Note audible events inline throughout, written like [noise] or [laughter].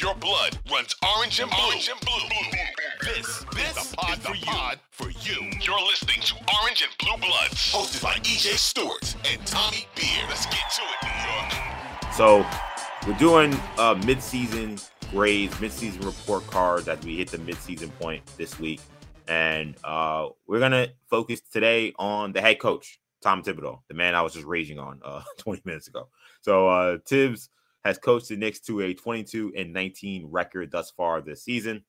your blood runs orange and blue, orange and blue, this, this is the pod, for, you. for you. You're listening to Orange and Blue Bloods, hosted by EJ Stewart and Tommy Beer. Let's get to it, New York. So we're doing uh, mid-season grades, mid-season report cards as we hit the mid-season point this week, and uh, we're gonna focus today on the head coach, Tom Thibodeau, the man I was just raging on uh, [laughs] 20 minutes ago. So uh, Tibbs has coached the Knicks to a 22 and 19 record thus far this season.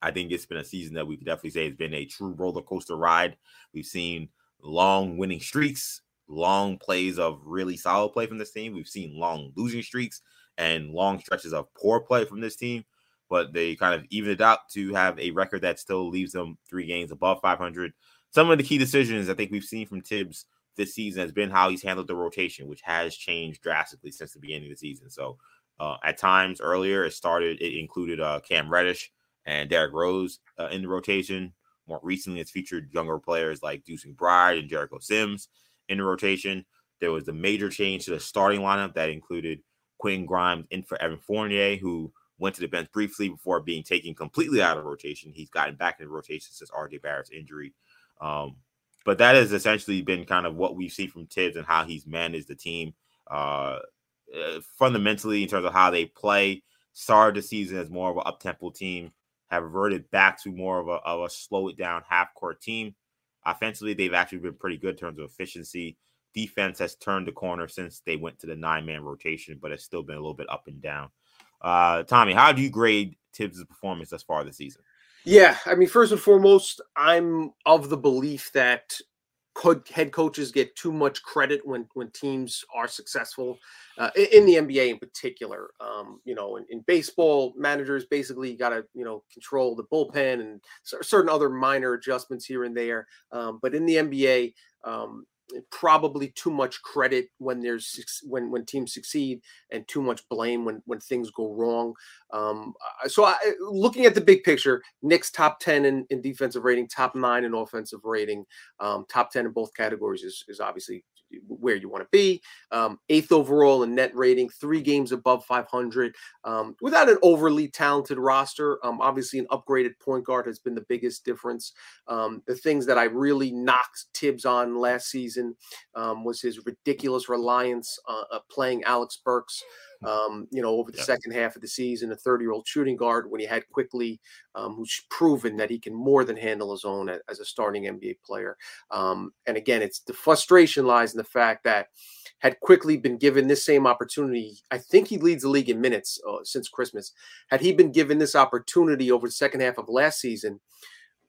I think it's been a season that we could definitely say has been a true roller coaster ride. We've seen long winning streaks, long plays of really solid play from this team. We've seen long losing streaks and long stretches of poor play from this team, but they kind of evened it out to have a record that still leaves them three games above 500. Some of the key decisions I think we've seen from Tibbs this season has been how he's handled the rotation, which has changed drastically since the beginning of the season. So uh, at times earlier, it started, it included uh, Cam Reddish and Derrick Rose uh, in the rotation. More recently, it's featured younger players like Deuce McBride and Jericho Sims in the rotation. There was a major change to the starting lineup that included Quentin Grimes in for Evan Fournier, who went to the bench briefly before being taken completely out of rotation. He's gotten back in the rotation since RJ Barrett's injury. Um, but that has essentially been kind of what we've seen from Tibbs and how he's managed the team uh, uh, fundamentally in terms of how they play. Started the season as more of an up-tempo team, have reverted back to more of a, of a slow it down half-court team. Offensively, they've actually been pretty good in terms of efficiency. Defense has turned the corner since they went to the nine-man rotation, but it's still been a little bit up and down. Uh, Tommy, how do you grade Tibbs' performance thus far this season? Yeah, I mean, first and foremost, I'm of the belief that could head coaches get too much credit when when teams are successful uh, in, the NBA in particular. Um, you know, in, in baseball, managers basically got to you know control the bullpen and certain other minor adjustments here and there. Um, but in the NBA, um, probably too much credit when there's when when teams succeed and too much blame when when things go wrong. Um, so I, looking at the big picture, Knicks top ten in, in defensive rating, top nine in offensive rating, um, top ten in both categories is is obviously where you want to be. Um, eighth overall in net rating, three games above 500. Um, without an overly talented roster, um, obviously an upgraded point guard has been the biggest difference. Um, the things that I really knocked Tibbs on last season um, was his ridiculous reliance uh, uh, playing Alex Burks um, you know, over the second half of the season, a 30 year old shooting guard when he had Quickley, um, who's proven that he can more than handle his own as, as a starting NBA player. Um, and again, it's the frustration lies in the fact that had Quickley been given this same opportunity, I think he leads the league in minutes uh, since Christmas. Had he been given this opportunity over the second half of last season,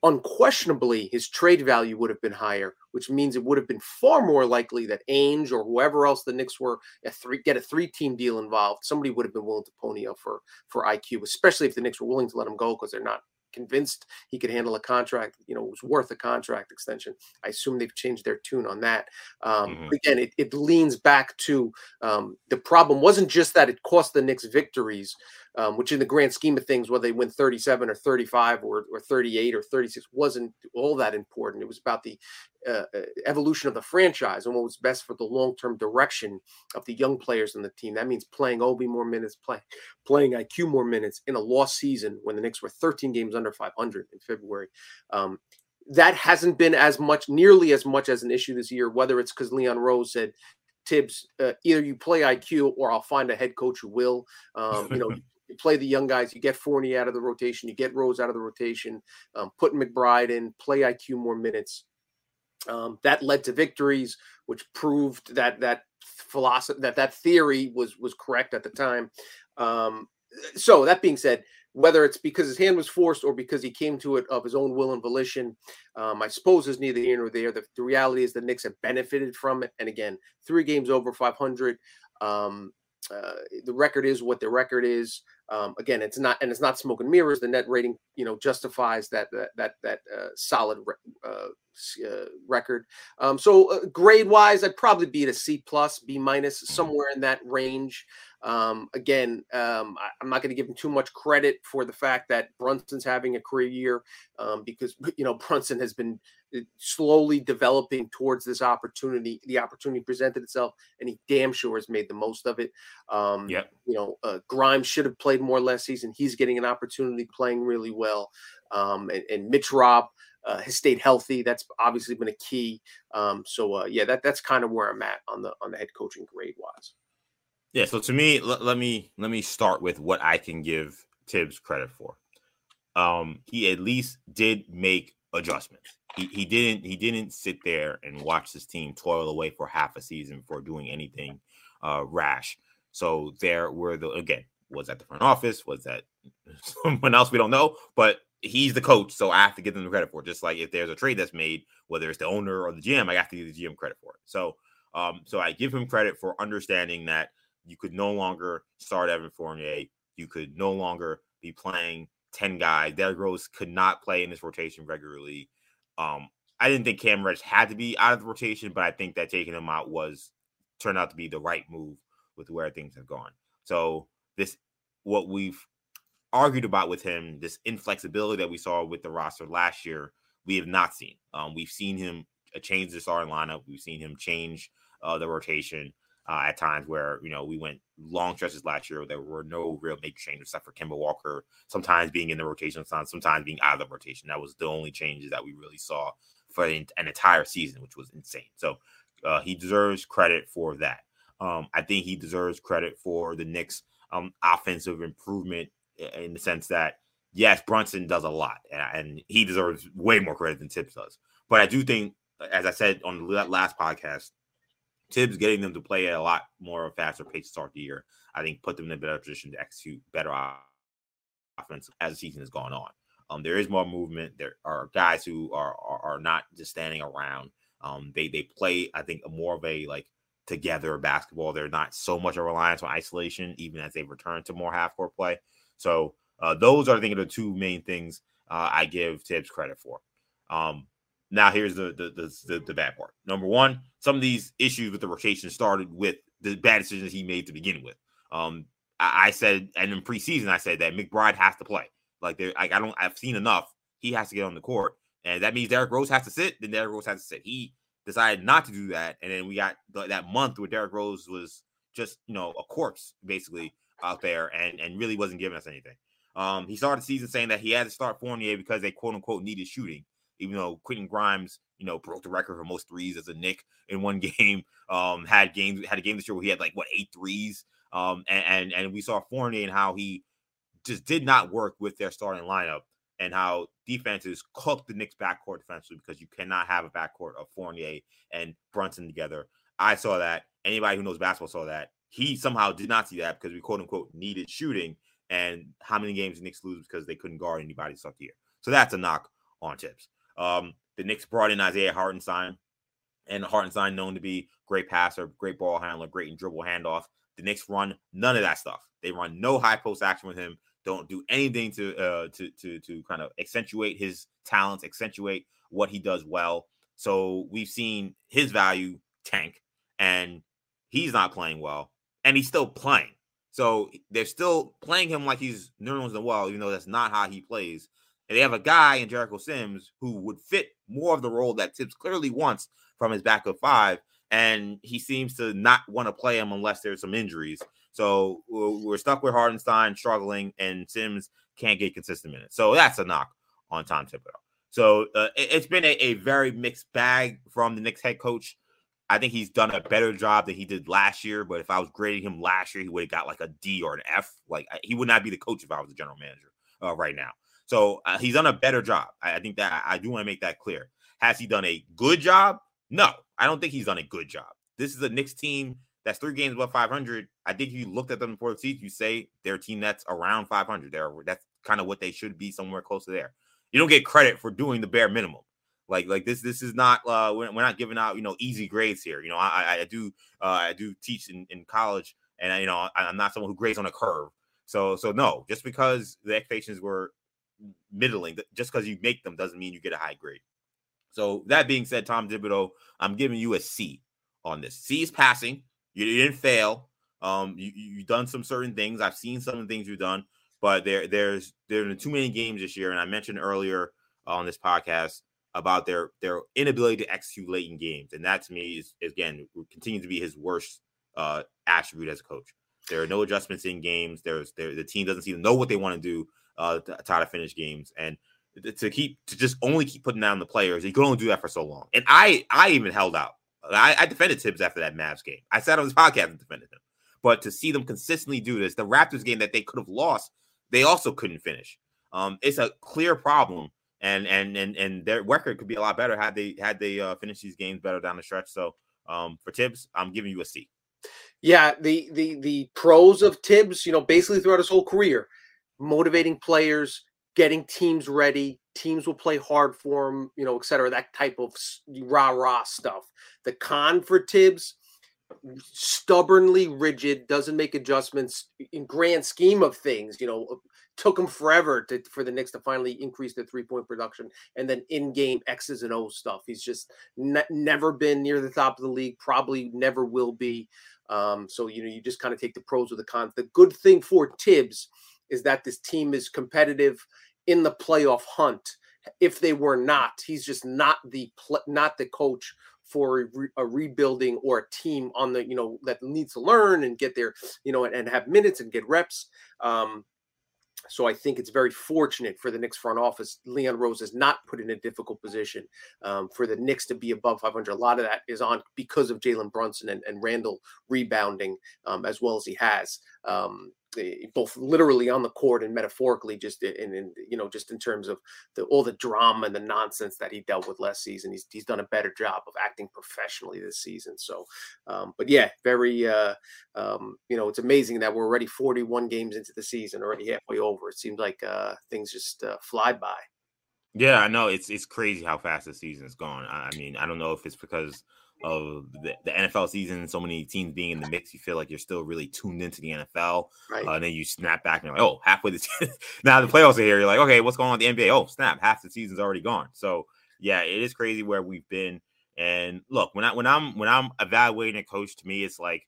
unquestionably his trade value would have been higher, which means it would have been far more likely that Ainge or whoever else the Knicks were a three, get a three team deal involved. Somebody would have been willing to pony up for for IQ, especially if the Knicks were willing to let him go because they're not convinced he could handle a contract, you know, it was worth a contract extension. I assume they've changed their tune on that. Um, mm-hmm. Again, it, it leans back to um, the problem wasn't just that it cost the Knicks victories, um, which in the grand scheme of things, whether they win 37 or 35 or, or 38 or 36 wasn't all that important. It was about the uh, evolution of the franchise and what was best for the long-term direction of the young players on the team. That means playing Obi more minutes, play, playing IQ more minutes in a lost season when the Knicks were 13 games under 500 in February. Um, that hasn't been as much, nearly as much as an issue this year. Whether it's because Leon Rose said Tibbs, uh, either you play IQ or I'll find a head coach who will. Um, you know, you play the young guys, you get Fournier out of the rotation, you get Rose out of the rotation, um, put McBride in, play IQ more minutes. Um, that led to victories, which proved that that philosophy that that theory was was correct at the time. Um, so that being said, whether it's because his hand was forced or because he came to it of his own will and volition, um, I suppose is neither here nor there. The, the, reality is the Knicks have benefited from it. And again, three games over 500. Um, uh, the record is what the record is. Um, again, it's not, and it's not smoke and mirrors. The net rating, you know, justifies that that that that uh, solid uh, uh, record. Um, so uh, grade wise, I'd probably be at a C plus, B minus, somewhere in that range. Um, again, um, I, am not going to give him too much credit for the fact that Brunson's having a career year um, because [laughs] you know Brunson has been uh, slowly developing towards this opportunity. The opportunity presented itself, and he damn sure has made the most of it. Um, yeah, you know, uh, Grimes should have played more last season. He's getting an opportunity, playing really well. Um, and, and Mitch Rob uh, has stayed healthy. That's obviously been a key. Um, so uh, yeah, that that's kind of where I'm at on the on the head coaching grade wise. Yeah. So to me, let, let me let me start with what I can give Tibbs credit for. Um, he at least did make adjustments. He, he didn't he didn't sit there and watch his team toil away for half a season for doing anything uh, rash. So there were the again was that the front office was that [laughs] someone else we don't know, but he's the coach, so I have to give them the credit for it. Just like if there's a trade that's made, whether it's the owner or the GM, I have to give the GM credit for it. So um, so I give him credit for understanding that you could no longer start Evan Fournier. You could no longer be playing 10 guys. Derrick Rose could not play in this rotation regularly. Um, I didn't think Cam Reddish had to be out of the rotation, but I think that taking him out was turned out to be the right move with where things have gone. So this what we've argued about with him, this inflexibility that we saw with the roster last year, we have not seen. Um, we've seen him uh, change the starting lineup. We've seen him change uh, the rotation uh, at times where you know we went long stretches last year. There were no real major changes except for Kemba Walker sometimes being in the rotation, sometimes being out of the rotation. That was the only changes that we really saw for an entire season, which was insane. So uh, he deserves credit for that. Um, I think he deserves credit for the Knicks' um, offensive improvement in the sense that yes, Brunson does a lot, and he deserves way more credit than Tibbs does. But I do think, as I said on the last podcast, Tibbs getting them to play at a lot more faster pace to start the year, I think put them in a better position to execute better offense as the season has gone on. Um, there is more movement. There are guys who are are, are not just standing around. Um, they they play, I think, more of a like together basketball. They're not so much a reliance on isolation, even as they return to more half court play. So uh, those are, I think, the two main things uh, I give Tibbs credit for. Um, now here's the the, the the, the bad part. Number one, some of these issues with the rotation started with the bad decisions he made to begin with. Um, I, I said, and in preseason, I said that McBride has to play. Like, there, I, I don't, I've seen enough. He has to get on the court, and that means Derrick Rose has to sit. Then Derrick Rose has to sit. He decided not to do that, and then we got that month where Derrick Rose was just, you know, a corpse basically out there and, and really wasn't giving us anything. Um, he started the season saying that he had to start Fournier because they quote unquote needed shooting, even though Quentin Grimes, you know, broke the record for most threes as a Knick in one [laughs] game. Um, had games had a game this year where he had like what eight threes. Um, and, and and we saw Fournier and how he just did not work with their starting lineup and how defenses cooked the Knicks backcourt defensively because you cannot have a backcourt of Fournier and Brunson together. I saw that. Anybody who knows basketball saw that. He somehow did not see that because we quote unquote needed shooting. And how many games the Knicks lose because they couldn't guard anybody stuck here. So that's a knock on Tibbs. Um, the Knicks brought in Isaiah Hartenstein, and Hartenstein known to be great passer, great ball handler, great in dribble handoff. The Knicks run none of that stuff. They run no high post action with him. Don't do anything to uh, to to to kind of accentuate his talents, accentuate what he does well. So we've seen his value tank, and he's not playing well and he's still playing. So they're still playing him like he's Nerlens in the wall, even though that's not how he plays. And they have a guy in Jericho Sims who would fit more of the role that Tibbs clearly wants from his backup five. And he seems to not want to play him unless there's some injuries. So we're stuck with Hartenstein struggling, and Sims can't get consistent minutes. So that's a knock on Tom Thibodeau. So uh, it's been a, a, very mixed bag from the Knicks head coach. I think he's done a better job than he did last year. But if I was grading him last year, he would have got like a D or an F. Like he would not be the coach if I was the general manager uh, right now. So uh, he's done a better job. I, I think that I do want to make that clear. Has he done a good job? No, I don't think he's done a good job. This is a Knicks team that's three games above 500. I think you looked at them before the season, you say they're a team that's around 500. They're, that's kind of what they should be, somewhere close to there. You don't get credit for doing the bare minimum. Like like this this is not uh we're, we're not giving out you know easy grades here. You know I I do uh, I do teach in, in college and you know I'm not someone who grades on a curve. So so no, just because the expectations were middling, just because you make them doesn't mean you get a high grade. So that being said, Tom Thibodeau, I'm giving you a C on this. C is passing. You didn't fail. Um, you you've done some certain things. I've seen some things you've done, but there there's there are too many games this year. And I mentioned earlier on this podcast about their their inability to execute late in games, and that to me is again continues to be his worst uh, attribute as a coach. There are no adjustments in games. There's there, the team doesn't seem to know what they want to do uh, to try to finish games, and to keep to just only keep putting down the players. You can only do that for so long. And I I even held out. I, I defended Tibbs after that Mavs game. I sat on this podcast and defended him. But to see them consistently do this, the Raptors game that they could have lost, they also couldn't finish. Um, it's a clear problem, and and and and their record could be a lot better had they had they uh, finished these games better down the stretch. So um, for Thibs, I'm giving you a C. Yeah, the the the pros of Tibbs, you know, basically throughout his whole career, motivating players, getting teams ready. Teams will play hard for him, you know, et cetera. That type of rah rah stuff. The con for Thibs, stubbornly rigid, doesn't make adjustments in grand scheme of things. You know, took him forever to, for the Knicks to finally increase their three point production, and then in game X's and O's stuff. He's just ne- never been near the top of the league. Probably never will be. Um, so you know, you just kind of take the pros with the cons. The good thing for Tibbs is that this team is competitive in the playoff hunt. If they were not, he's just not the not the coach for a, re- a, rebuilding or a team on the you know that needs to learn and get there you know and, and have minutes and get reps. Um, so I think it's very fortunate for the Knicks front office. Leon Rose is not put in a difficult position um, for the Knicks to be above 500. A lot of that is on because of Jalen Brunson and, and Randle rebounding um, as well as he has. Um, both literally on the court and metaphorically just in, in you know just in terms of the all the drama and the nonsense that he dealt with last season. He's, he's done a better job of acting professionally this season. So um, but yeah very uh, um, you know it's amazing that we're already 41 games into the season already halfway over. It seems like uh, things just uh, fly by yeah i know it's it's crazy how fast the season's gone i mean i don't know if it's because of the, the, NFL season, so many teams being in the mix, you feel like you're still really tuned into the NFL. Right. Uh, and then you snap back and you're like, oh, halfway the season. [laughs] now the playoffs are here. You're like, okay, what's going on with the NBA? Oh, snap, half the season's already gone. So yeah, it is crazy where we've been. And look, when I when I'm when I'm evaluating a coach, to me, it's like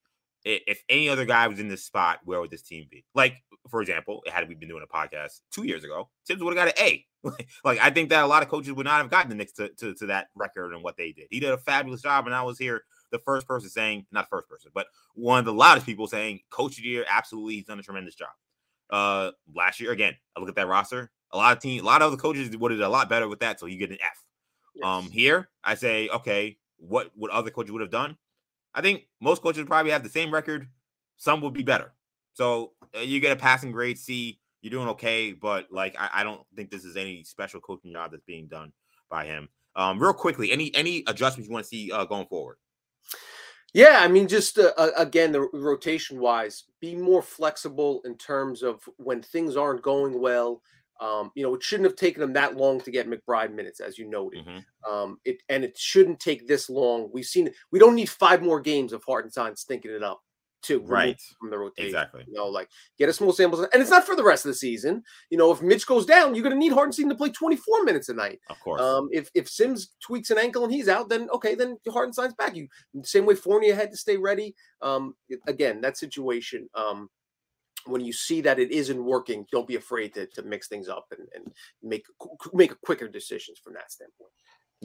if any other guy was in this spot, where would this team be? Like, for example, had we been doing a podcast two years ago, Tibbs would have got an A. [laughs] like, I think that a lot of coaches would not have gotten the Knicks to, to, to, that record and what they did. He did a fabulous job, and I was here the first person saying, not first person, but one of the loudest people saying, Coach of the year, absolutely, he's done a tremendous job. Uh, last year, again, I look at that roster. A lot of team, a lot of the coaches would have did a lot better with that, so you get an F. Yes. Um, here I say, okay, what what other coaches would have done? I think most coaches probably have the same record. Some would be better. So uh, you get a passing grade C. You're doing okay, but like I, I, don't think this is any special coaching job that's being done by him. Um, real quickly, any any adjustments you want to see uh, going forward? Yeah, I mean, just uh, again, the rotation wise, be more flexible in terms of when things aren't going well. Um, you know, it shouldn't have taken them that long to get McBride minutes, as you noted. Mm-hmm. Um, it and it shouldn't take this long. We've seen we don't need five more games of Hartenstein stinking it up to right from the rotation. Exactly. You know, like get a small sample, and it's not for the rest of the season. You know, if Mitch goes down, you're going to need Hartenstein to play 24 minutes a night. Of course. Um, if if Sims tweaks an ankle and he's out, then okay, then Hartenstein's back. You same way Fournier had to stay ready. Um, again, that situation. Um, when you see that it isn't working, don't be afraid to, to mix things up and, and make make quicker decisions from that standpoint.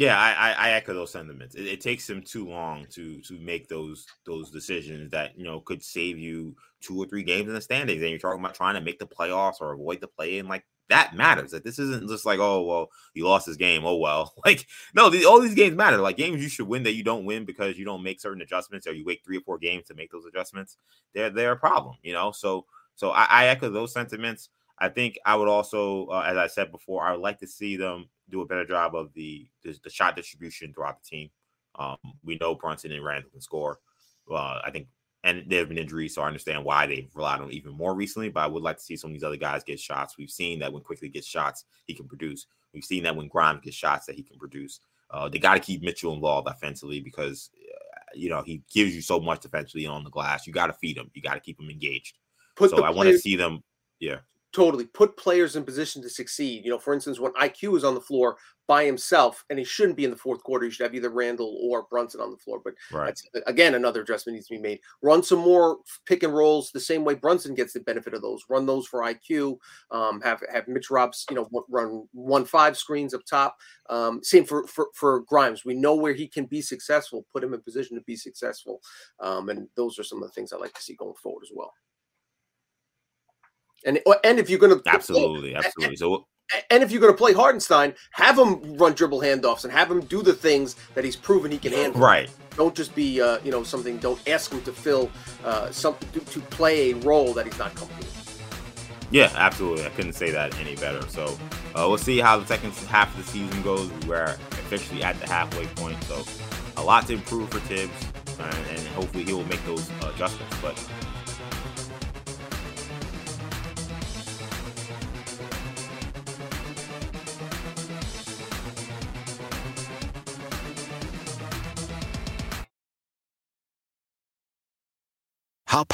Yeah, I, I, echo those sentiments. It, it, takes them too long to to make those those decisions that you know could save you two or three games in the standings. And you're talking about trying to make the playoffs or avoid the play in. Like that matters. That this isn't just like oh well you lost this game. Oh well. [laughs] Like no, the, all these games matter. Like games you should win that you don't win because you don't make certain adjustments or you wait three or four games to make those adjustments. They're they're a problem. You know. So so I, I echo those sentiments. I think I would also, uh, as I said before, I would like to see them do a better job of the the, the shot distribution throughout the team. Um, we know Brunson and Randle can score. Uh, I think, and there have been injuries, so I understand why they've relied on even more recently. But I would like to see some of these other guys get shots. We've seen that when Quickley gets shots, he can produce. We've seen that when Grimes gets shots, that he can produce. Uh, they got to keep Mitchell involved offensively because uh, you know he gives you so much defensively on the glass. You got to feed him. You got to keep him engaged. Put so I want to see them. Yeah totally put players in position to succeed. You know, for instance, when IQ is on the floor by himself, and he shouldn't be in the fourth quarter, you should have either Randle or Brunson on the floor. But right. again, another adjustment needs to be made. Run some more pick and rolls the same way Brunson gets the benefit of those. Run those for IQ. Um, have have Mitch Robs, you know, run one five screens up top. Um, same for, for for Grimes. We know where he can be successful. Put him in position to be successful. Um, and those are some of the things I like to see going forward as well. And and if you're going to absolutely, play, absolutely, so and if you're going to play Hartenstein, have him run dribble handoffs and have him do the things that he's proven he can handle. Right. Don't just be, uh, you know, something. Don't ask him to fill uh, something to, to play a role that he's not comfortable. With. Yeah, absolutely. I couldn't say that any better. So uh, we'll see how the second half of the season goes. We're officially at the halfway point, so a lot to improve for Tibbs, and, and hopefully he will make those adjustments. But